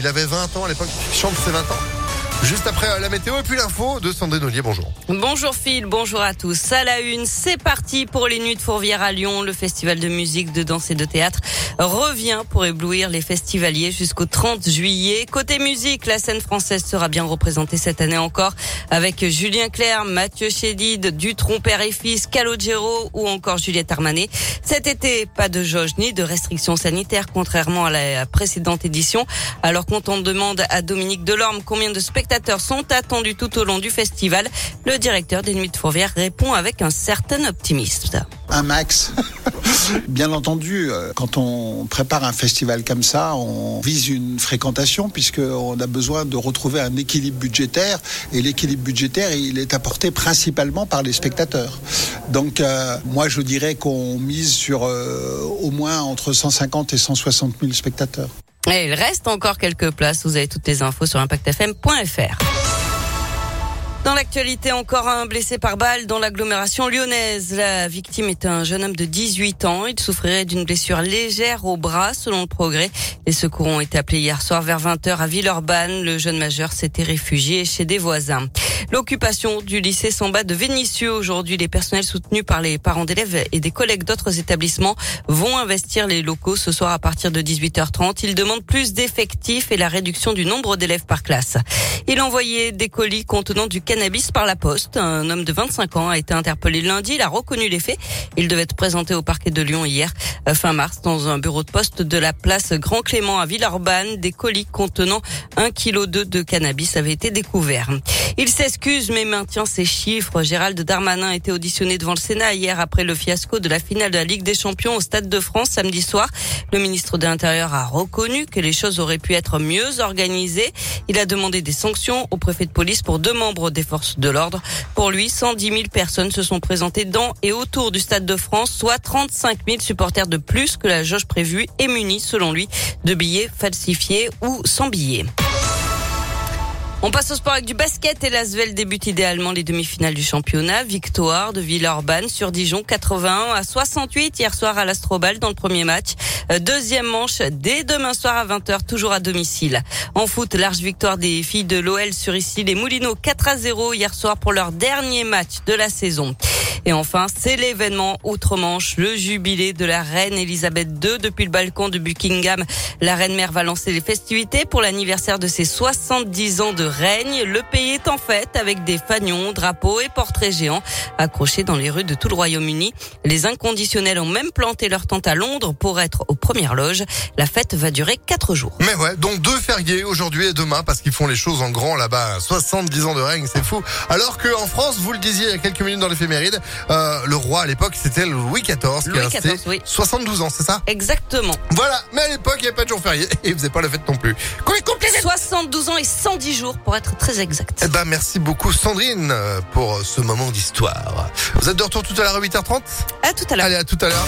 Il avait 20 ans à l'époque. Chante ses 20 ans. Juste après euh, la météo et puis l'info de Sandrine Ollier. Bonjour. Bonjour Phil, bonjour à tous. À la une, c'est parti pour les Nuits de Fourvière à Lyon. Le festival de musique, de danse et de théâtre revient pour éblouir les festivaliers jusqu'au 30 juillet. Côté musique, la scène française sera bien représentée cette année encore avec Julien Clerc, Mathieu Chédid, Dutronc père et fils, Calogero ou encore Juliette Armanet. Cet été, pas de jauge ni de restrictions sanitaires contrairement à la précédente édition. Alors quand on demande à Dominique Delorme combien de spectacles spectateurs sont attendus tout au long du festival. Le directeur des Nuits de Fourvière répond avec un certain optimisme. Un max. Bien entendu, euh, quand on prépare un festival comme ça, on vise une fréquentation puisqu'on a besoin de retrouver un équilibre budgétaire et l'équilibre budgétaire, il est apporté principalement par les spectateurs. Donc euh, moi, je dirais qu'on mise sur euh, au moins entre 150 et 160 000 spectateurs. Et il reste encore quelques places. Vous avez toutes les infos sur impactfm.fr. Dans l'actualité, encore un blessé par balle dans l'agglomération lyonnaise. La victime est un jeune homme de 18 ans. Il souffrirait d'une blessure légère au bras, selon le progrès. Les secours ont été appelés hier soir vers 20h à Villeurbanne. Le jeune majeur s'était réfugié chez des voisins. L'occupation du lycée Samba de Vénissieux aujourd'hui, les personnels soutenus par les parents d'élèves et des collègues d'autres établissements vont investir les locaux ce soir à partir de 18h30. Ils demandent plus d'effectifs et la réduction du nombre d'élèves par classe. Il envoyait des colis contenant du cannabis par la poste. Un homme de 25 ans a été interpellé lundi. Il a reconnu les faits. Il devait être présenté au parquet de Lyon hier, euh, fin mars, dans un bureau de poste de la place Grand Clément à Villeurbanne. Des colis contenant 1,2 kg de cannabis avaient été découverts. Il s'excuse mais maintient ses chiffres. Gérald Darmanin a été auditionné devant le Sénat hier après le fiasco de la finale de la Ligue des Champions au Stade de France samedi soir. Le ministre de l'Intérieur a reconnu que les choses auraient pu être mieux organisées. Il a demandé des sanctions au préfet de police pour deux membres des forces de l'ordre. Pour lui, 110 000 personnes se sont présentées dans et autour du Stade de France, soit 35 000 supporters de plus que la jauge prévue et munis, selon lui, de billets falsifiés ou sans billets. On passe au sport avec du basket et l'Asvel débute idéalement les demi-finales du championnat. Victoire de Villeurbanne sur Dijon 81 à 68 hier soir à l'Astrobal dans le premier match. Euh, deuxième manche dès demain soir à 20h toujours à domicile. En foot, large victoire des filles de l'OL sur ici les Moulineaux 4 à 0 hier soir pour leur dernier match de la saison. Et enfin, c'est l'événement outre-Manche, le jubilé de la reine Elisabeth II. Depuis le balcon de Buckingham, la reine-mère va lancer les festivités pour l'anniversaire de ses 70 ans de règne. Le pays est en fête avec des fanions, drapeaux et portraits géants accrochés dans les rues de tout le Royaume-Uni. Les inconditionnels ont même planté leur tente à Londres pour être aux premières loges. La fête va durer quatre jours. Mais ouais, donc deux fériés aujourd'hui et demain parce qu'ils font les choses en grand là-bas. 70 ans de règne, c'est fou. Alors qu'en France, vous le disiez il y a quelques minutes dans l'éphéméride, euh, le roi à l'époque c'était Louis XIV Louis qui XIV, oui. 72 ans, c'est ça? Exactement. Voilà, mais à l'époque il n'y avait pas de jour férié et il faisait pas la fête non plus. Combien 72 ans et 110 jours pour être très exact. Eh ben merci beaucoup Sandrine pour ce moment d'histoire. Vous êtes de retour tout à l'heure à 8h30 À tout à l'heure. Allez, à tout à l'heure.